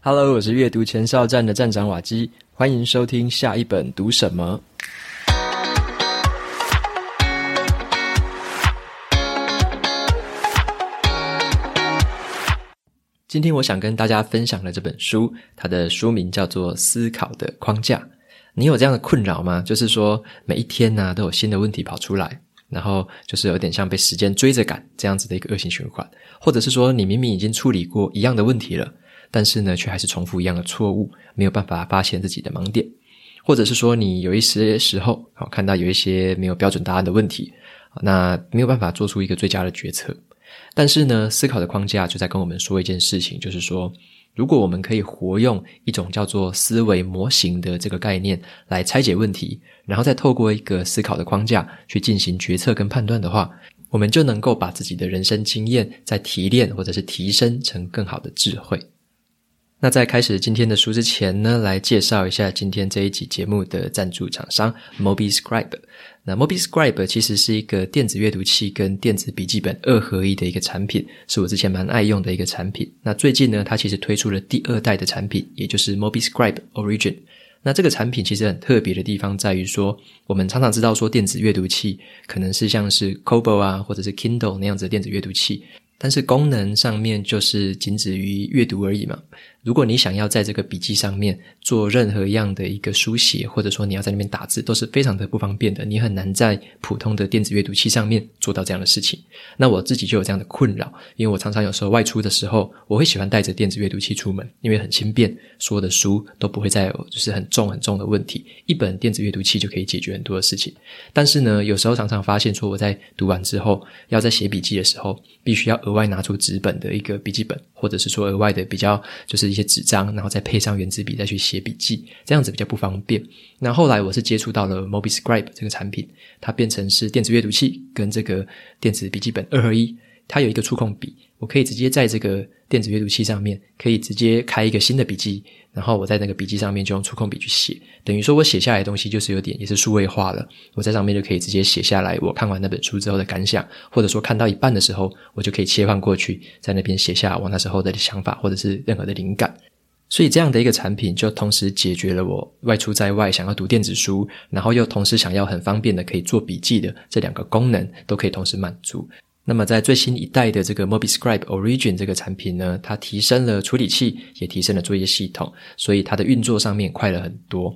Hello，我是阅读前哨站的站长瓦基，欢迎收听下一本读什么。今天我想跟大家分享的这本书，它的书名叫做《思考的框架》。你有这样的困扰吗？就是说每一天呢、都有新的问题跑出来，然后就是有点像被时间追着赶这样子的一个恶性循环，或者是说你明明已经处理过一样的问题了。但是呢，却还是重复一样的错误，没有办法发现自己的盲点，或者是说你有一些时候，好看到有一些没有标准答案的问题，那没有办法做出一个最佳的决策。但是呢，思考的框架就在跟我们说一件事情，就是说，如果我们可以活用一种叫做思维模型的这个概念来拆解问题，然后再透过一个思考的框架去进行决策跟判断的话，我们就能够把自己的人生经验再提炼或者是提升成更好的智慧。那在开始今天的书之前呢，来介绍一下今天这一集节目的赞助厂商 MobiScribe。那 MobiScribe 其实是一个电子阅读器跟电子笔记本二合一的一个产品，是我之前蛮爱用的一个产品。那最近呢，它其实推出了第二代的产品，也就是 MobiScribe Origin。那这个产品其实很特别的地方在于说，我们常常知道说电子阅读器可能是像是 Cobo 啊，或者是 Kindle 那样子的电子阅读器。但是功能上面就是仅止于阅读而已嘛。如果你想要在这个笔记上面做任何样的一个书写，或者说你要在那边打字，都是非常的不方便的。你很难在普通的电子阅读器上面做到这样的事情。那我自己就有这样的困扰，因为我常常有时候外出的时候，我会喜欢带着电子阅读器出门，因为很轻便，所有的书都不会再有就是很重很重的问题。一本电子阅读器就可以解决很多的事情。但是呢，有时候常常发现说我在读完之后，要在写笔记的时候，必须要额外拿出纸本的一个笔记本，或者是说额外的比较就是一些纸张，然后再配上原子笔再去写笔记，这样子比较不方便。那后来我是接触到了 MobiScribe 这个产品，它变成是电子阅读器跟这个电子笔记本二合一，它有一个触控笔，我可以直接在这个电子阅读器上面可以直接开一个新的笔记。然后我在那个笔记上面就用触控笔去写，等于说我写下来的东西就是有点也是数位化了。我在上面就可以直接写下来我看完那本书之后的感想，或者说看到一半的时候，我就可以切换过去，在那边写下我那时候的想法或者是任何的灵感。所以这样的一个产品就同时解决了我外出在外想要读电子书，然后又同时想要很方便的可以做笔记的这两个功能都可以同时满足。那么，在最新一代的这个 MobiScribe Origin 这个产品呢，它提升了处理器，也提升了作业系统，所以它的运作上面快了很多。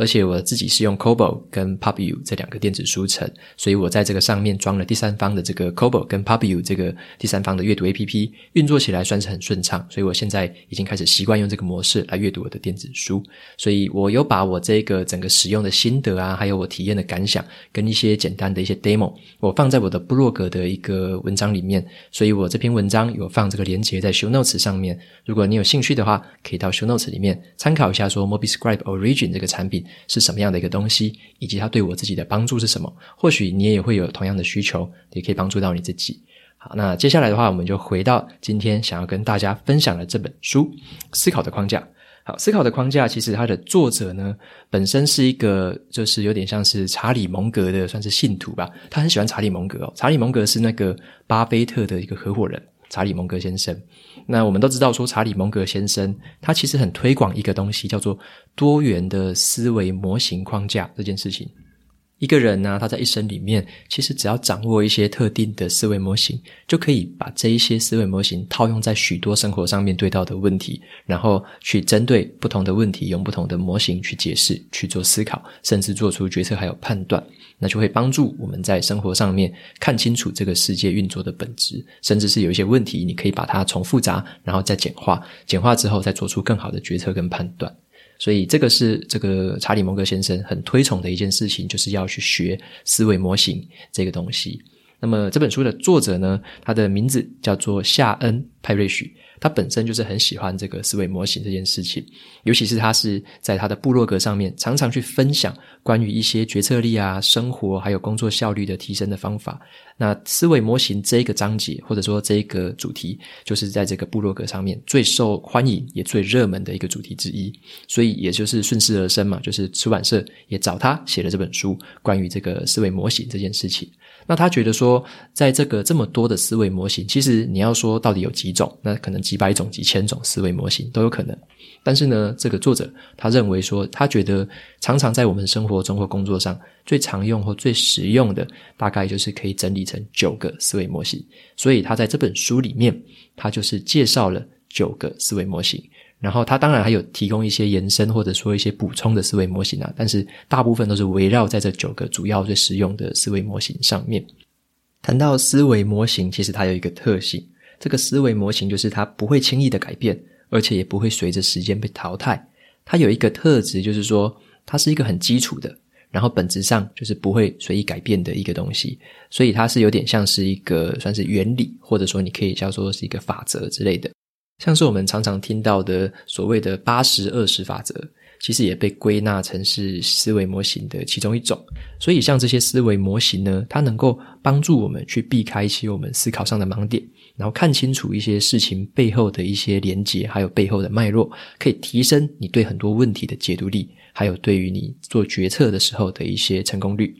而且我自己是用 Kobo 跟 Pubu 这两个电子书城，所以我在这个上面装了第三方的这个 Kobo 跟 Pubu 这个第三方的阅读 APP，运作起来算是很顺畅。所以我现在已经开始习惯用这个模式来阅读我的电子书。所以我有把我这个整个使用的心得啊，还有我体验的感想，跟一些简单的一些 demo，我放在我的部落格的一个文章里面。所以我这篇文章有放这个连接在 Show Notes 上面。如果你有兴趣的话，可以到 Show Notes 里面参考一下，说 MobiScribe Origin 这个产品。是什么样的一个东西，以及它对我自己的帮助是什么？或许你也会有同样的需求，也可以帮助到你自己。好，那接下来的话，我们就回到今天想要跟大家分享的这本书《思考的框架》。好，《思考的框架》其实它的作者呢，本身是一个就是有点像是查理蒙格的算是信徒吧，他很喜欢查理蒙格哦。查理蒙格是那个巴菲特的一个合伙人。查理蒙格先生，那我们都知道说，查理蒙格先生他其实很推广一个东西，叫做多元的思维模型框架这件事情。一个人呢，他在一生里面，其实只要掌握一些特定的思维模型，就可以把这一些思维模型套用在许多生活上面对到的问题，然后去针对不同的问题，用不同的模型去解释、去做思考，甚至做出决策还有判断，那就会帮助我们在生活上面看清楚这个世界运作的本质，甚至是有一些问题，你可以把它从复杂，然后再简化，简化之后再做出更好的决策跟判断。所以这个是这个查理蒙格先生很推崇的一件事情，就是要去学思维模型这个东西。那么这本书的作者呢，他的名字叫做夏恩派瑞许。他本身就是很喜欢这个思维模型这件事情，尤其是他是在他的部落格上面常常去分享关于一些决策力啊、生活还有工作效率的提升的方法。那思维模型这一个章节或者说这一个主题，就是在这个部落格上面最受欢迎也最热门的一个主题之一，所以也就是顺势而生嘛，就是出版社也找他写了这本书，关于这个思维模型这件事情。那他觉得说，在这个这么多的思维模型，其实你要说到底有几几种，那可能几百种、几千种思维模型都有可能。但是呢，这个作者他认为说，他觉得常常在我们生活中或工作上最常用或最实用的，大概就是可以整理成九个思维模型。所以他在这本书里面，他就是介绍了九个思维模型。然后他当然还有提供一些延伸或者说一些补充的思维模型啊，但是大部分都是围绕在这九个主要最实用的思维模型上面。谈到思维模型，其实它有一个特性，这个思维模型就是它不会轻易的改变。而且也不会随着时间被淘汰。它有一个特质，就是说它是一个很基础的，然后本质上就是不会随意改变的一个东西。所以它是有点像是一个算是原理，或者说你可以叫做是一个法则之类的。像是我们常常听到的所谓的八十二十法则，其实也被归纳成是思维模型的其中一种。所以像这些思维模型呢，它能够帮助我们去避开一些我们思考上的盲点。然后看清楚一些事情背后的一些连结，还有背后的脉络，可以提升你对很多问题的解读力，还有对于你做决策的时候的一些成功率。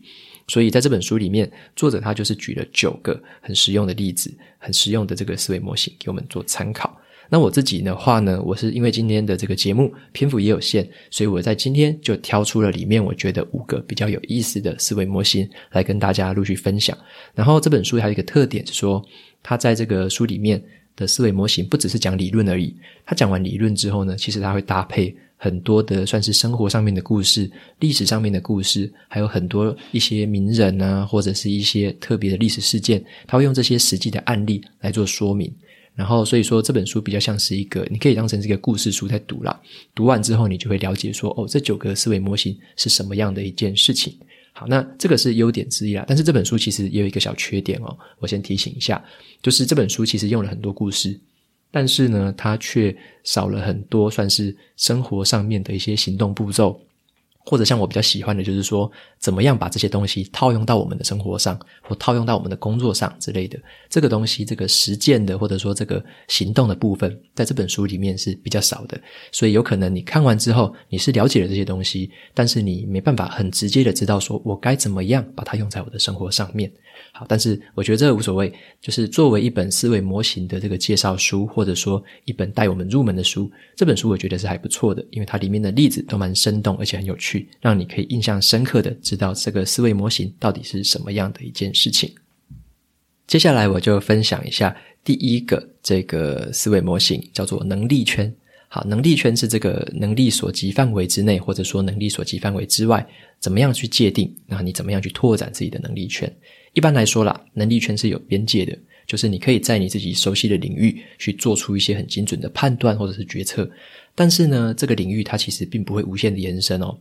所以在这本书里面，作者他就是举了九个很实用的例子，很实用的这个思维模型给我们做参考。那我自己的话呢，我是因为今天的这个节目篇幅也有限，所以我在今天就挑出了里面我觉得五个比较有意思的思维模型来跟大家陆续分享。然后这本书还有一个特点是说，它在这个书里面的思维模型不只是讲理论而已，它讲完理论之后呢，其实它会搭配很多的算是生活上面的故事、历史上面的故事，还有很多一些名人啊，或者是一些特别的历史事件，他会用这些实际的案例来做说明。然后所以说这本书比较像是一个，你可以当成是一个故事书在读啦。读完之后，你就会了解说，哦，这九个思维模型是什么样的一件事情。好，那这个是优点之一啦。但是这本书其实也有一个小缺点哦，我先提醒一下，就是这本书其实用了很多故事，但是呢，它却少了很多算是生活上面的一些行动步骤。或者像我比较喜欢的，就是说，怎么样把这些东西套用到我们的生活上，或套用到我们的工作上之类的。这个东西，这个实践的，或者说这个行动的部分，在这本书里面是比较少的。所以有可能你看完之后，你是了解了这些东西，但是你没办法很直接的知道说我该怎么样把它用在我的生活上面。好，但是我觉得这无所谓，就是作为一本思维模型的这个介绍书，或者说一本带我们入门的书，这本书我觉得是还不错的，因为它里面的例子都蛮生动，而且很有趣，让你可以印象深刻的知道这个思维模型到底是什么样的一件事情。接下来我就分享一下第一个这个思维模型，叫做能力圈。好，能力圈是这个能力所及范围之内，或者说能力所及范围之外，怎么样去界定？那你怎么样去拓展自己的能力圈？一般来说啦，能力圈是有边界的，就是你可以在你自己熟悉的领域去做出一些很精准的判断或者是决策。但是呢，这个领域它其实并不会无限的延伸哦。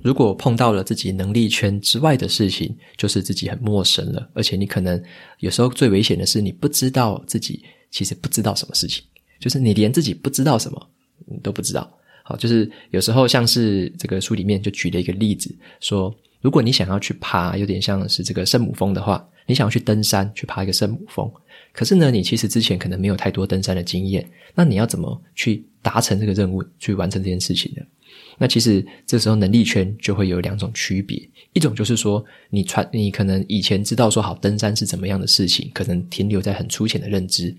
如果碰到了自己能力圈之外的事情，就是自己很陌生了，而且你可能有时候最危险的是你不知道自己其实不知道什么事情，就是你连自己不知道什么你都不知道。好，就是有时候像是这个书里面就举了一个例子说。如果你想要去爬，有点像是这个圣母峰的话，你想要去登山，去爬一个圣母峰，可是呢，你其实之前可能没有太多登山的经验，那你要怎么去达成这个任务，去完成这件事情呢？那其实这时候能力圈就会有两种区别，一种就是说，你传你可能以前知道说好登山是怎么样的事情，可能停留在很粗浅的认知，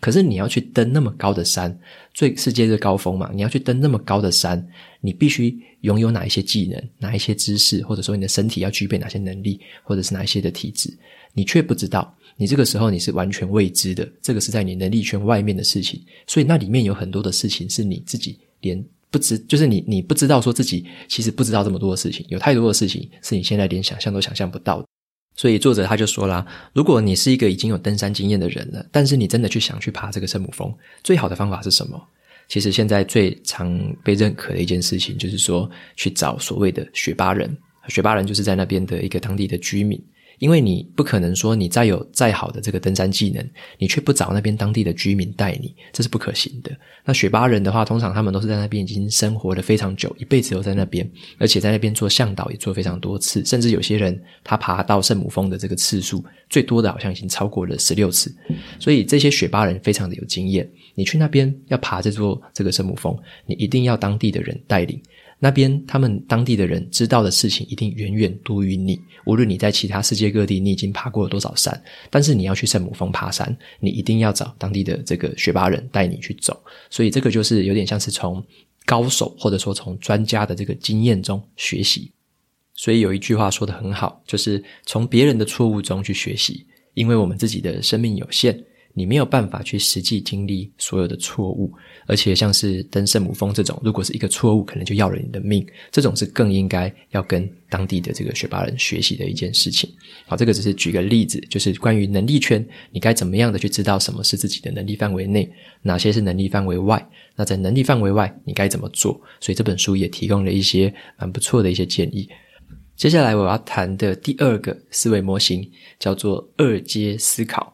可是你要去登那么高的山，最世界最高峰嘛，你要去登那么高的山，你必须拥有哪一些技能，哪一些知识，或者说你的身体要具备哪些能力，或者是哪一些的体质，你却不知道，你这个时候你是完全未知的，这个是在你能力圈外面的事情，所以那里面有很多的事情是你自己连。不知就是你，你不知道说自己其实不知道这么多的事情，有太多的事情是你现在连想象都想象不到的。所以作者他就说啦，如果你是一个已经有登山经验的人了，但是你真的去想去爬这个圣母峰，最好的方法是什么？其实现在最常被认可的一件事情就是说，去找所谓的雪巴人，雪巴人就是在那边的一个当地的居民。因为你不可能说你再有再好的这个登山技能，你却不找那边当地的居民带你，这是不可行的。那雪巴人的话，通常他们都是在那边已经生活了非常久，一辈子都在那边，而且在那边做向导也做非常多次，甚至有些人他爬到圣母峰的这个次数最多的好像已经超过了十六次。所以这些雪巴人非常的有经验。你去那边要爬这座这个圣母峰，你一定要当地的人带领。那边他们当地的人知道的事情一定远远多于你。无论你在其他世界各地，你已经爬过了多少山，但是你要去圣母峰爬山，你一定要找当地的这个学霸人带你去走。所以这个就是有点像是从高手或者说从专家的这个经验中学习。所以有一句话说得很好，就是从别人的错误中去学习，因为我们自己的生命有限。你没有办法去实际经历所有的错误，而且像是登圣母峰这种，如果是一个错误，可能就要了你的命，这种是更应该要跟当地的这个雪巴人学习的一件事情。好，这个只是举个例子，就是关于能力圈，你该怎么样的去知道什么是自己的能力范围内，哪些是能力范围外？那在能力范围外，你该怎么做？所以这本书也提供了一些蛮不错的一些建议。接下来我要谈的第二个思维模型叫做二阶思考。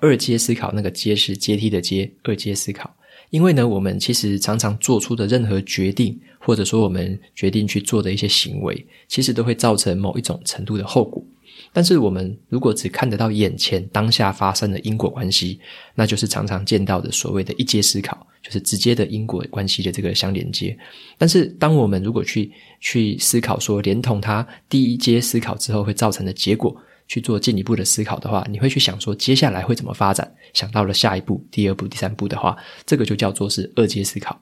二阶思考，那个阶是阶梯的阶，二阶思考。因为呢，我们其实常常做出的任何决定，或者说我们决定去做的一些行为，其实都会造成某一种程度的后果。但是我们如果只看得到眼前当下发生的因果关系，那就是常常见到的所谓的一阶思考，就是直接的因果关系的这个相连接。但是当我们如果去去思考说，连同它第一阶思考之后会造成的结果。去做进一步的思考的话，你会去想说接下来会怎么发展？想到了下一步、第二步、第三步的话，这个就叫做是二阶思考。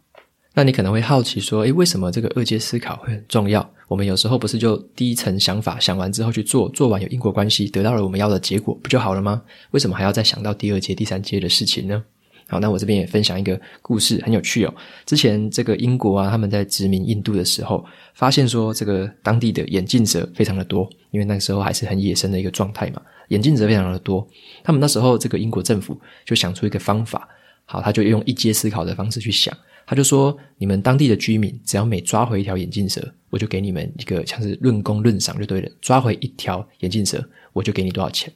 那你可能会好奇说，诶，为什么这个二阶思考会很重要？我们有时候不是就第一层想法想完之后去做，做完有因果关系，得到了我们要的结果，不就好了吗？为什么还要再想到第二阶、第三阶的事情呢？好，那我这边也分享一个故事，很有趣哦。之前这个英国啊，他们在殖民印度的时候，发现说这个当地的眼镜蛇非常的多，因为那个时候还是很野生的一个状态嘛，眼镜蛇非常的多。他们那时候这个英国政府就想出一个方法，好，他就用一阶思考的方式去想，他就说：你们当地的居民只要每抓回一条眼镜蛇，我就给你们一个像是论功论赏就对了，抓回一条眼镜蛇，我就给你多少钱。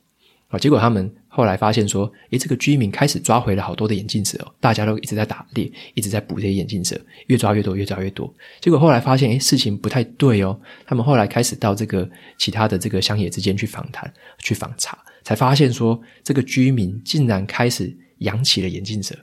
啊，结果他们后来发现说，诶，这个居民开始抓回了好多的眼镜蛇哦，大家都一直在打猎，一直在捕这些眼镜蛇，越抓越多，越抓越多。结果后来发现，诶，事情不太对哦。他们后来开始到这个其他的这个乡野之间去访谈、去访查，才发现说，这个居民竟然开始养起了眼镜蛇。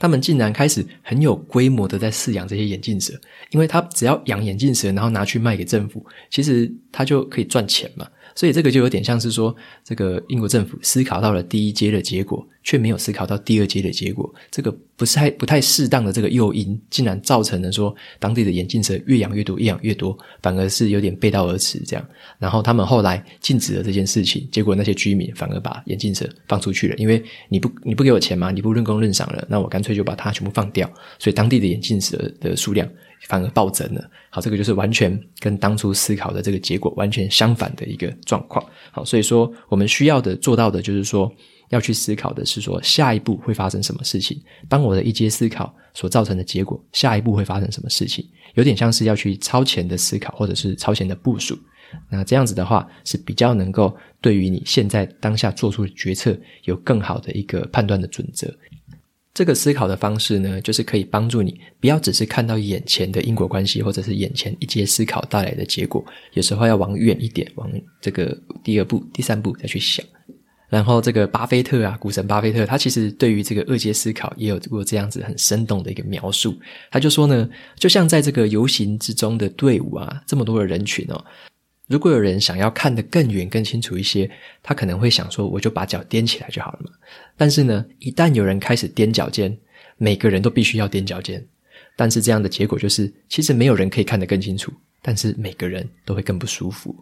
他们竟然开始很有规模的在饲养这些眼镜蛇，因为他只要养眼镜蛇，然后拿去卖给政府，其实他就可以赚钱嘛。所以这个就有点像是说，这个英国政府思考到了第一阶的结果，却没有思考到第二阶的结果。这个不太不太适当的这个诱因，竟然造成了说当地的眼镜蛇越养越多，越养越多，反而是有点背道而驰这样。然后他们后来禁止了这件事情，结果那些居民反而把眼镜蛇放出去了，因为你不你不给我钱嘛，你不论功论赏了，那我干脆就把它全部放掉。所以当地的眼镜蛇的数量。反而暴增了，好，这个就是完全跟当初思考的这个结果完全相反的一个状况。好，所以说我们需要的做到的就是说，要去思考的是说下一步会发生什么事情。当我的一阶思考所造成的结果，下一步会发生什么事情，有点像是要去超前的思考，或者是超前的部署。那这样子的话，是比较能够对于你现在当下做出的决策有更好的一个判断的准则。这个思考的方式呢，就是可以帮助你不要只是看到眼前的因果关系，或者是眼前一阶思考带来的结果，有时候要往远一点，往这个第二步、第三步再去想。然后，这个巴菲特啊，股神巴菲特，他其实对于这个二阶思考也有过这样子很生动的一个描述。他就说呢，就像在这个游行之中的队伍啊，这么多的人群哦。如果有人想要看得更远、更清楚一些，他可能会想说：“我就把脚踮起来就好了嘛。”但是呢，一旦有人开始踮脚尖，每个人都必须要踮脚尖。但是这样的结果就是，其实没有人可以看得更清楚，但是每个人都会更不舒服。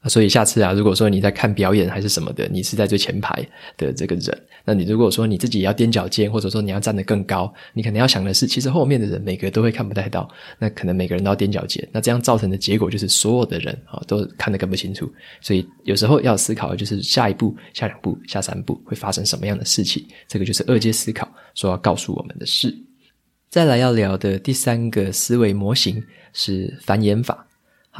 啊，所以下次啊，如果说你在看表演还是什么的，你是在最前排的这个人，那你如果说你自己要踮脚尖，或者说你要站得更高，你可能要想的是，其实后面的人每个都会看不太到，那可能每个人都要踮脚尖，那这样造成的结果就是所有的人啊都看得更不清楚。所以有时候要思考的就是下一步、下两步、下三步会发生什么样的事情，这个就是二阶思考说要告诉我们的事。再来要聊的第三个思维模型是繁衍法。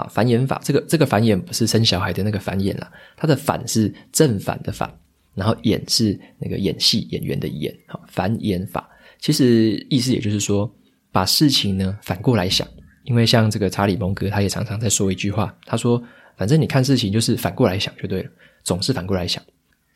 好，繁衍法，这个这个繁衍不是生小孩的那个繁衍啦，它的反是正反的反，然后演是那个演戏演员的演。好，繁衍法其实意思也就是说，把事情呢反过来想，因为像这个查理蒙格他也常常在说一句话，他说，反正你看事情就是反过来想就对了，总是反过来想。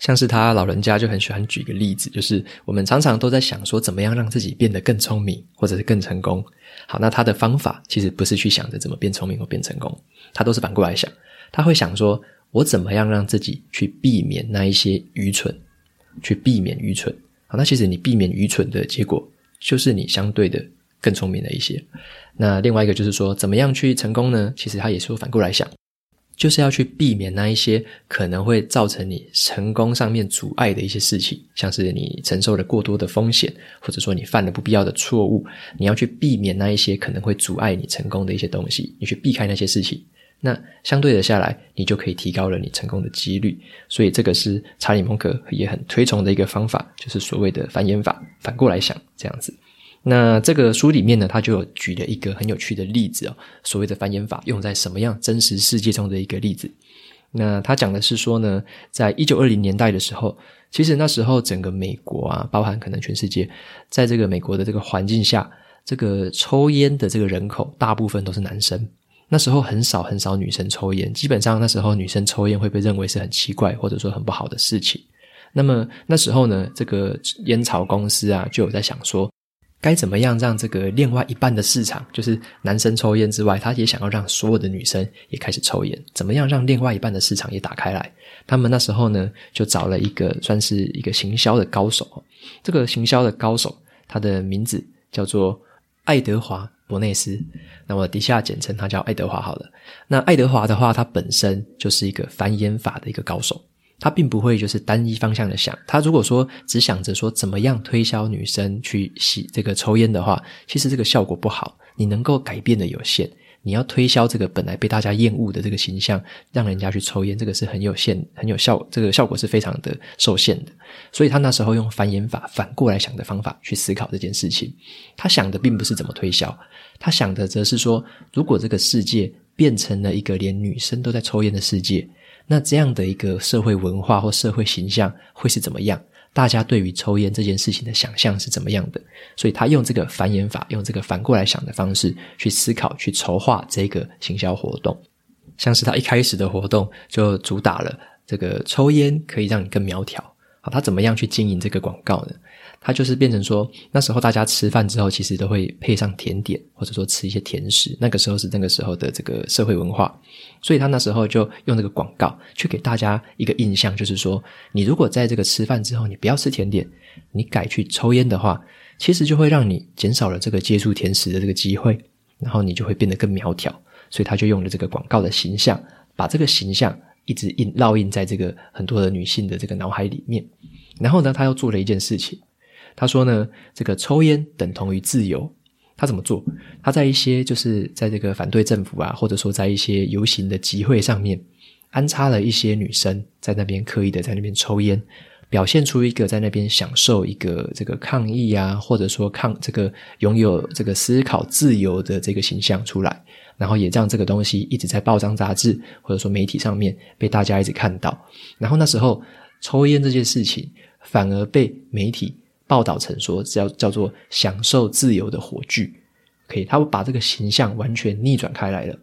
像是他老人家就很喜欢举一个例子，就是我们常常都在想说，怎么样让自己变得更聪明，或者是更成功。好，那他的方法其实不是去想着怎么变聪明或变成功，他都是反过来想，他会想说，我怎么样让自己去避免那一些愚蠢，去避免愚蠢。好，那其实你避免愚蠢的结果，就是你相对的更聪明了一些。那另外一个就是说，怎么样去成功呢？其实他也是反过来想。就是要去避免那一些可能会造成你成功上面阻碍的一些事情，像是你承受了过多的风险，或者说你犯了不必要的错误，你要去避免那一些可能会阻碍你成功的一些东西，你去避开那些事情，那相对的下来，你就可以提高了你成功的几率。所以这个是查理蒙格也很推崇的一个方法，就是所谓的繁衍法，反过来想这样子。那这个书里面呢，他就有举了一个很有趣的例子哦，所谓的繁衍法用在什么样真实世界中的一个例子。那他讲的是说呢，在一九二零年代的时候，其实那时候整个美国啊，包含可能全世界，在这个美国的这个环境下，这个抽烟的这个人口大部分都是男生。那时候很少很少女生抽烟，基本上那时候女生抽烟会被认为是很奇怪或者说很不好的事情。那么那时候呢，这个烟草公司啊，就有在想说。该怎么样让这个另外一半的市场，就是男生抽烟之外，他也想要让所有的女生也开始抽烟？怎么样让另外一半的市场也打开来？他们那时候呢，就找了一个算是一个行销的高手。这个行销的高手，他的名字叫做爱德华·伯内斯。那我底下简称他叫爱德华好了。那爱德华的话，他本身就是一个繁衍法的一个高手。他并不会就是单一方向的想，他如果说只想着说怎么样推销女生去吸这个抽烟的话，其实这个效果不好，你能够改变的有限。你要推销这个本来被大家厌恶的这个形象，让人家去抽烟，这个是很有限、很有效，这个效果是非常的受限的。所以他那时候用繁衍法反过来想的方法去思考这件事情。他想的并不是怎么推销，他想的则是说，如果这个世界变成了一个连女生都在抽烟的世界。那这样的一个社会文化或社会形象会是怎么样？大家对于抽烟这件事情的想象是怎么样的？所以他用这个繁衍法，用这个反过来想的方式去思考、去筹划这个行销活动。像是他一开始的活动就主打了这个抽烟可以让你更苗条。好，他怎么样去经营这个广告呢？他就是变成说，那时候大家吃饭之后，其实都会配上甜点，或者说吃一些甜食。那个时候是那个时候的这个社会文化，所以他那时候就用这个广告去给大家一个印象，就是说，你如果在这个吃饭之后，你不要吃甜点，你改去抽烟的话，其实就会让你减少了这个接触甜食的这个机会，然后你就会变得更苗条。所以他就用了这个广告的形象，把这个形象一直印烙印在这个很多的女性的这个脑海里面。然后呢，他又做了一件事情。他说呢，这个抽烟等同于自由。他怎么做？他在一些就是在这个反对政府啊，或者说在一些游行的集会上面，安插了一些女生在那边刻意的在那边抽烟，表现出一个在那边享受一个这个抗议啊，或者说抗这个拥有这个思考自由的这个形象出来。然后也让这个东西一直在报章杂志或者说媒体上面被大家一直看到。然后那时候抽烟这件事情反而被媒体。报道成说叫叫做享受自由的火炬，可以，他会把这个形象完全逆转开来了，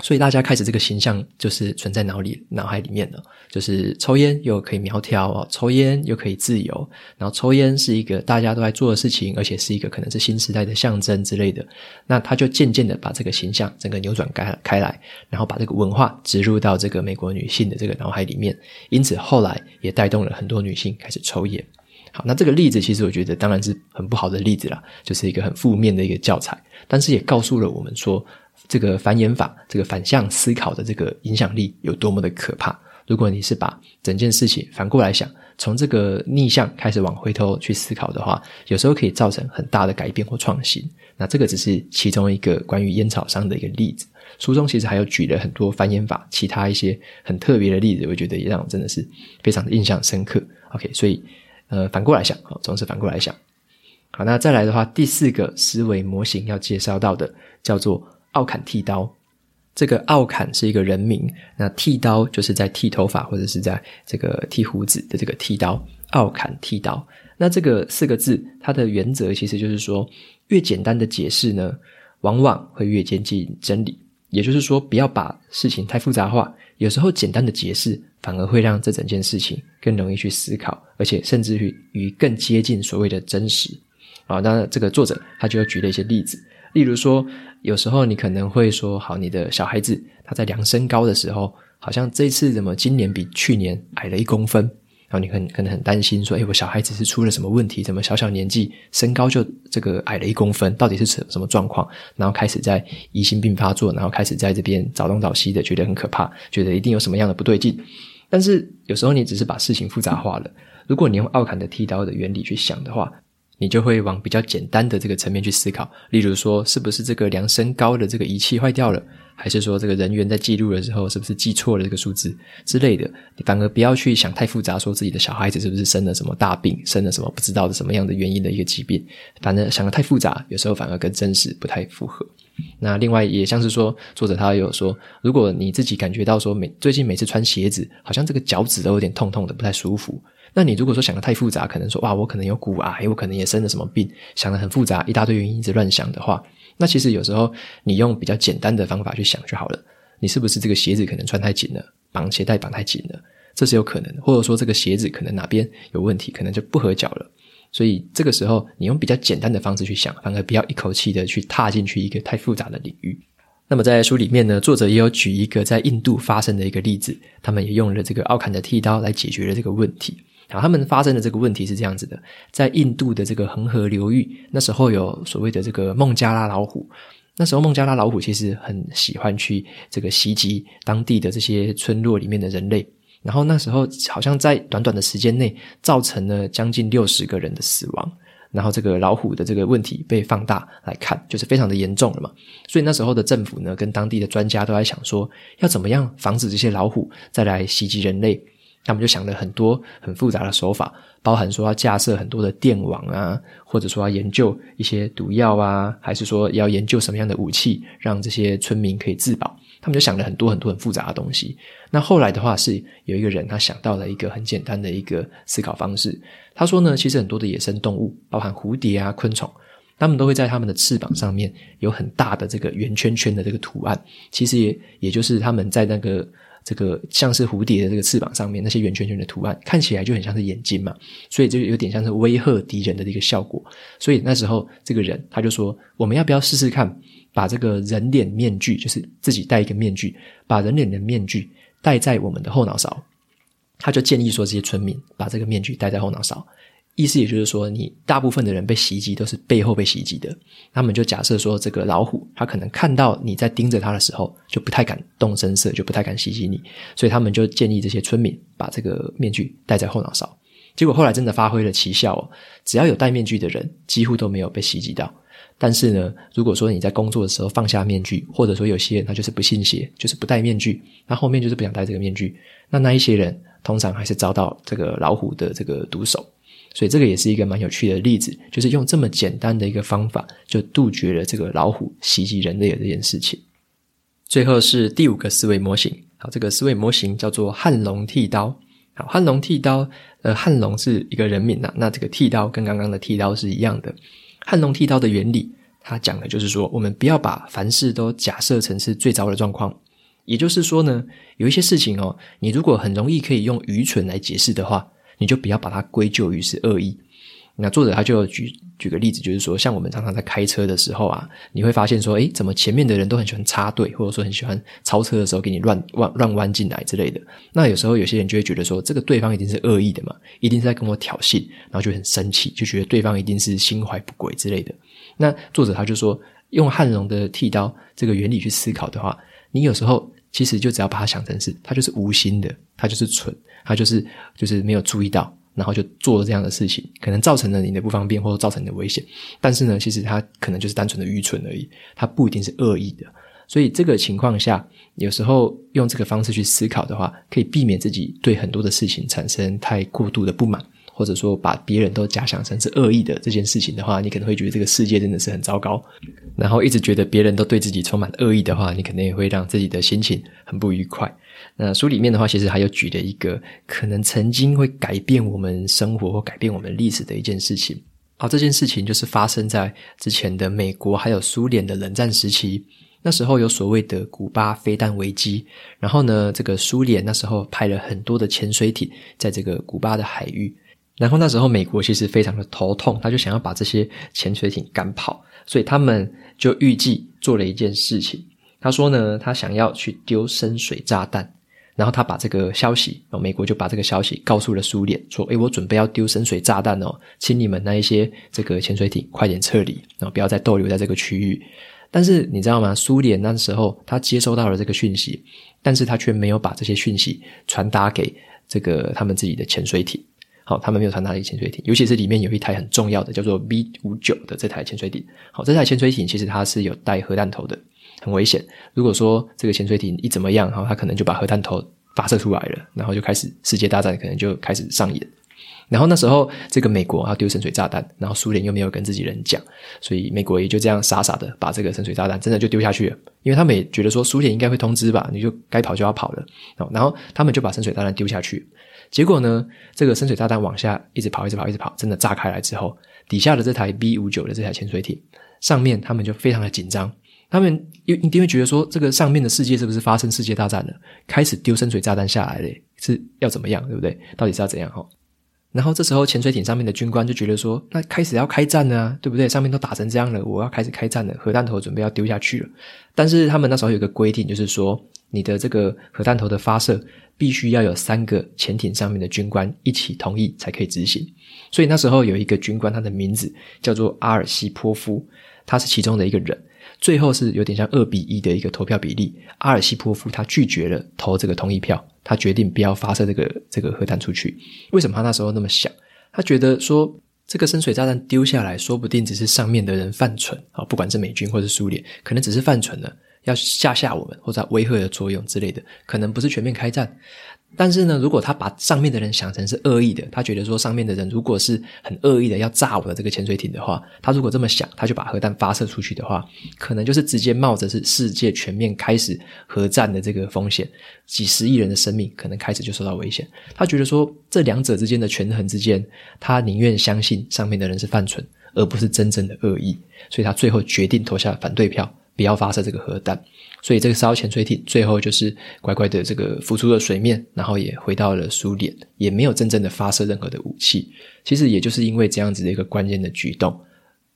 所以大家开始这个形象就是存在脑里脑海里面了，就是抽烟又可以苗条哦，抽烟又可以自由，然后抽烟是一个大家都在做的事情，而且是一个可能是新时代的象征之类的，那他就渐渐的把这个形象整个扭转开开来，然后把这个文化植入到这个美国女性的这个脑海里面，因此后来也带动了很多女性开始抽烟。好，那这个例子其实我觉得当然是很不好的例子啦，就是一个很负面的一个教材，但是也告诉了我们说，这个繁衍法，这个反向思考的这个影响力有多么的可怕。如果你是把整件事情反过来想，从这个逆向开始往回头去思考的话，有时候可以造成很大的改变或创新。那这个只是其中一个关于烟草商的一个例子，书中其实还有举了很多繁衍法其他一些很特别的例子，我觉得也让我真的是非常的印象深刻。OK，所以。呃，反过来想，哦，总是反过来想。好，那再来的话，第四个思维模型要介绍到的叫做奥坎剃刀。这个奥坎是一个人名，那剃刀就是在剃头发或者是在这个剃胡子的这个剃刀。奥坎剃刀，那这个四个字，它的原则其实就是说，越简单的解释呢，往往会越接近真理。也就是说，不要把事情太复杂化。有时候简单的解释，反而会让这整件事情更容易去思考，而且甚至于与更接近所谓的真实。啊，那这个作者他就举了一些例子，例如说，有时候你可能会说，好，你的小孩子他在量身高的时候，好像这次怎么今年比去年矮了一公分。然后你很可能很担心，说：“哎，我小孩子是出了什么问题？怎么小小年纪身高就这个矮了一公分？到底是什什么状况？”然后开始在疑心病发作，然后开始在这边找东找西的，觉得很可怕，觉得一定有什么样的不对劲。但是有时候你只是把事情复杂化了。如果你用奥坎的剃刀的原理去想的话，你就会往比较简单的这个层面去思考。例如说，是不是这个量身高的这个仪器坏掉了？还是说这个人员在记录的时候是不是记错了这个数字之类的？你反而不要去想太复杂，说自己的小孩子是不是生了什么大病，生了什么不知道的什么样的原因的一个疾病。反正想得太复杂，有时候反而跟真实不太符合。那另外也像是说，作者他有说，如果你自己感觉到说每最近每次穿鞋子，好像这个脚趾都有点痛痛的，不太舒服。那你如果说想得太复杂，可能说哇，我可能有骨癌，我可能也生了什么病，想得很复杂，一大堆原因一直乱想的话。那其实有时候你用比较简单的方法去想就好了。你是不是这个鞋子可能穿太紧了，绑鞋带绑太紧了？这是有可能。或者说这个鞋子可能哪边有问题，可能就不合脚了。所以这个时候你用比较简单的方式去想，反而不要一口气的去踏进去一个太复杂的领域。那么在书里面呢，作者也有举一个在印度发生的一个例子，他们也用了这个奥坎的剃刀来解决了这个问题。然后，他们发生的这个问题是这样子的：在印度的这个恒河流域，那时候有所谓的这个孟加拉老虎。那时候孟加拉老虎其实很喜欢去这个袭击当地的这些村落里面的人类。然后那时候好像在短短的时间内，造成了将近六十个人的死亡。然后这个老虎的这个问题被放大来看，就是非常的严重了嘛。所以那时候的政府呢，跟当地的专家都在想说，要怎么样防止这些老虎再来袭击人类。他们就想了很多很复杂的手法，包含说要架设很多的电网啊，或者说要研究一些毒药啊，还是说要研究什么样的武器，让这些村民可以自保。他们就想了很多很多很复杂的东西。那后来的话是有一个人他想到了一个很简单的一个思考方式。他说呢，其实很多的野生动物，包含蝴蝶啊、昆虫，他们都会在他们的翅膀上面有很大的这个圆圈圈的这个图案。其实也也就是他们在那个。这个像是蝴蝶的这个翅膀上面那些圆圈圈的图案，看起来就很像是眼睛嘛，所以就有点像是威吓敌人的一个效果。所以那时候这个人他就说：“我们要不要试试看，把这个人脸面具，就是自己戴一个面具，把人脸的面具戴在我们的后脑勺？”他就建议说，这些村民把这个面具戴在后脑勺。意思也就是说，你大部分的人被袭击都是背后被袭击的。他们就假设说，这个老虎它可能看到你在盯着它的时候，就不太敢动声色，就不太敢袭击你。所以他们就建议这些村民把这个面具戴在后脑勺。结果后来真的发挥了奇效哦，只要有戴面具的人，几乎都没有被袭击到。但是呢，如果说你在工作的时候放下面具，或者说有些人他就是不信邪，就是不戴面具，那后面就是不想戴这个面具，那那一些人通常还是遭到这个老虎的这个毒手。所以这个也是一个蛮有趣的例子，就是用这么简单的一个方法，就杜绝了这个老虎袭击人类的这件事情。最后是第五个思维模型，好，这个思维模型叫做汉龙剃刀。好，汉龙剃刀，呃，汉龙是一个人名呐，那这个剃刀跟刚刚的剃刀是一样的。汉龙剃刀的原理，它讲的就是说，我们不要把凡事都假设成是最糟的状况。也就是说呢，有一些事情哦，你如果很容易可以用愚蠢来解释的话。你就不要把它归咎于是恶意。那作者他就举举个例子，就是说，像我们常常在开车的时候啊，你会发现说，诶，怎么前面的人都很喜欢插队，或者说很喜欢超车的时候给你乱弯乱弯进来之类的。那有时候有些人就会觉得说，这个对方一定是恶意的嘛，一定是在跟我挑衅，然后就很生气，就觉得对方一定是心怀不轨之类的。那作者他就说，用汉龙的剃刀这个原理去思考的话，你有时候。其实就只要把它想成是，他就是无心的，他就是蠢，他就是就是没有注意到，然后就做了这样的事情，可能造成了你的不方便或者造成你的危险。但是呢，其实他可能就是单纯的愚蠢而已，他不一定是恶意的。所以这个情况下，有时候用这个方式去思考的话，可以避免自己对很多的事情产生太过度的不满。或者说把别人都假想成是恶意的这件事情的话，你可能会觉得这个世界真的是很糟糕。然后一直觉得别人都对自己充满恶意的话，你可能也会让自己的心情很不愉快。那书里面的话，其实还有举了一个可能曾经会改变我们生活或改变我们历史的一件事情。好，这件事情就是发生在之前的美国还有苏联的冷战时期。那时候有所谓的古巴飞弹危机，然后呢，这个苏联那时候派了很多的潜水艇在这个古巴的海域，然后那时候美国其实非常的头痛，他就想要把这些潜水艇赶跑，所以他们就预计做了一件事情，他说呢，他想要去丢深水炸弹。然后他把这个消息，美国就把这个消息告诉了苏联，说：“诶，我准备要丢深水炸弹哦，请你们那一些这个潜水艇快点撤离，然后不要再逗留在这个区域。”但是你知道吗？苏联那时候他接收到了这个讯息，但是他却没有把这些讯息传达给这个他们自己的潜水艇。好，他们没有传达一个潜水艇，尤其是里面有一台很重要的叫做 B 五九的这台潜水艇。好，这台潜水艇其实它是有带核弹头的。很危险。如果说这个潜水艇一怎么样，哈，它可能就把核弹头发射出来了，然后就开始世界大战，可能就开始上演。然后那时候，这个美国要丢深水炸弹，然后苏联又没有跟自己人讲，所以美国也就这样傻傻的把这个深水炸弹真的就丢下去了。因为他们也觉得说苏联应该会通知吧，你就该跑就要跑了。然后他们就把深水炸弹丢下去。结果呢，这个深水炸弹往下一直跑，一直跑，一直跑，真的炸开来之后，底下的这台 B 五九的这台潜水艇上面，他们就非常的紧张。他们又一定会觉得说，这个上面的世界是不是发生世界大战了？开始丢深水炸弹下来了，是要怎么样，对不对？到底是要怎样？哈，然后这时候潜水艇上面的军官就觉得说，那开始要开战了，对不对？上面都打成这样了，我要开始开战了，核弹头准备要丢下去了。但是他们那时候有个规定，就是说，你的这个核弹头的发射必须要有三个潜艇上面的军官一起同意才可以执行。所以那时候有一个军官，他的名字叫做阿尔西波夫，他是其中的一个人。最后是有点像二比一的一个投票比例，阿尔西波夫他拒绝了投这个同意票，他决定不要发射这个这个核弹出去。为什么他那时候那么想？他觉得说这个深水炸弹丢下来说不定只是上面的人犯蠢啊，不管是美军或是苏联，可能只是犯蠢了，要吓吓我们或者威吓的作用之类的，可能不是全面开战。但是呢，如果他把上面的人想成是恶意的，他觉得说上面的人如果是很恶意的要炸我的这个潜水艇的话，他如果这么想，他就把核弹发射出去的话，可能就是直接冒着是世界全面开始核战的这个风险，几十亿人的生命可能开始就受到危险。他觉得说这两者之间的权衡之间，他宁愿相信上面的人是犯蠢，而不是真正的恶意，所以他最后决定投下反对票。不要发射这个核弹，所以这个烧潜水艇最后就是乖乖的这个浮出了水面，然后也回到了苏联，也没有真正的发射任何的武器。其实也就是因为这样子的一个关键的举动，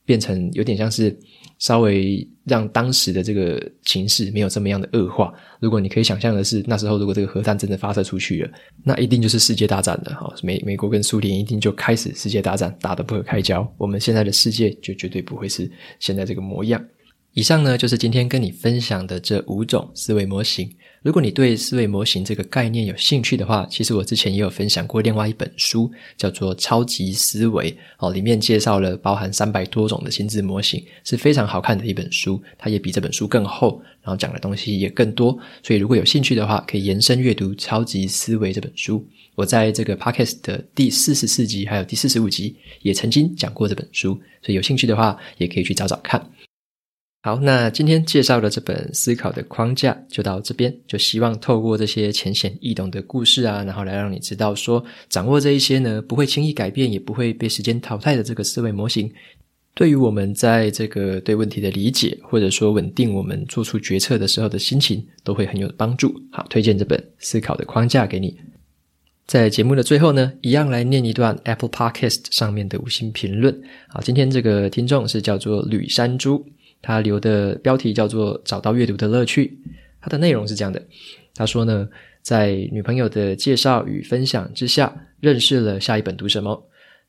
变成有点像是稍微让当时的这个情势没有这么样的恶化。如果你可以想象的是，那时候如果这个核弹真的发射出去了，那一定就是世界大战了哈。美美国跟苏联一定就开始世界大战，打得不可开交。我们现在的世界就绝对不会是现在这个模样。以上呢，就是今天跟你分享的这五种思维模型。如果你对思维模型这个概念有兴趣的话，其实我之前也有分享过另外一本书，叫做《超级思维》哦，里面介绍了包含三百多种的心智模型，是非常好看的一本书。它也比这本书更厚，然后讲的东西也更多。所以如果有兴趣的话，可以延伸阅读《超级思维》这本书。我在这个 Podcast 的第四十四集还有第四十五集也曾经讲过这本书，所以有兴趣的话也可以去找找看。好，那今天介绍的这本《思考的框架》就到这边，就希望透过这些浅显易懂的故事啊，然后来让你知道说，掌握这一些呢，不会轻易改变，也不会被时间淘汰的这个思维模型，对于我们在这个对问题的理解，或者说稳定我们做出决策的时候的心情，都会很有帮助。好，推荐这本《思考的框架》给你。在节目的最后呢，一样来念一段 Apple Podcast 上面的五星评论。好，今天这个听众是叫做吕山猪。他留的标题叫做“找到阅读的乐趣”，他的内容是这样的：他说呢，在女朋友的介绍与分享之下，认识了下一本读什么。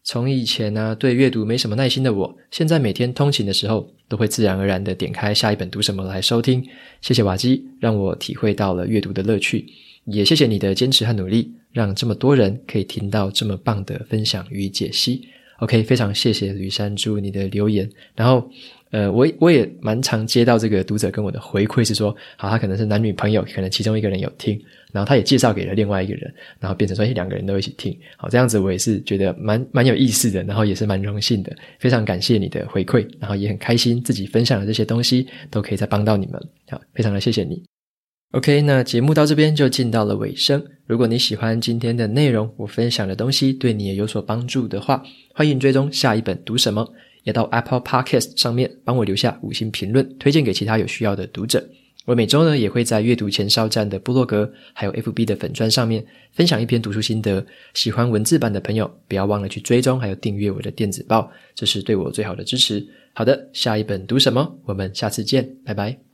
从以前呢、对阅读没什么耐心的我，现在每天通勤的时候，都会自然而然的点开下一本读什么来收听。谢谢瓦基，让我体会到了阅读的乐趣。也谢谢你的坚持和努力，让这么多人可以听到这么棒的分享与解析。OK，非常谢谢吕山猪你的留言，然后。呃，我我也蛮常接到这个读者跟我的回馈是说，好，他可能是男女朋友，可能其中一个人有听，然后他也介绍给了另外一个人，然后变成说，诶，两个人都一起听，好，这样子我也是觉得蛮蛮有意思的，然后也是蛮荣幸的，非常感谢你的回馈，然后也很开心自己分享的这些东西都可以再帮到你们，好，非常的谢谢你。OK，那节目到这边就进到了尾声。如果你喜欢今天的内容，我分享的东西对你也有所帮助的话，欢迎追踪下一本读什么。也到 Apple Podcast 上面帮我留下五星评论，推荐给其他有需要的读者。我每周呢也会在阅读前哨站的布洛格，还有 FB 的粉砖上面分享一篇读书心得。喜欢文字版的朋友，不要忘了去追踪，还有订阅我的电子报，这是对我最好的支持。好的，下一本读什么？我们下次见，拜拜。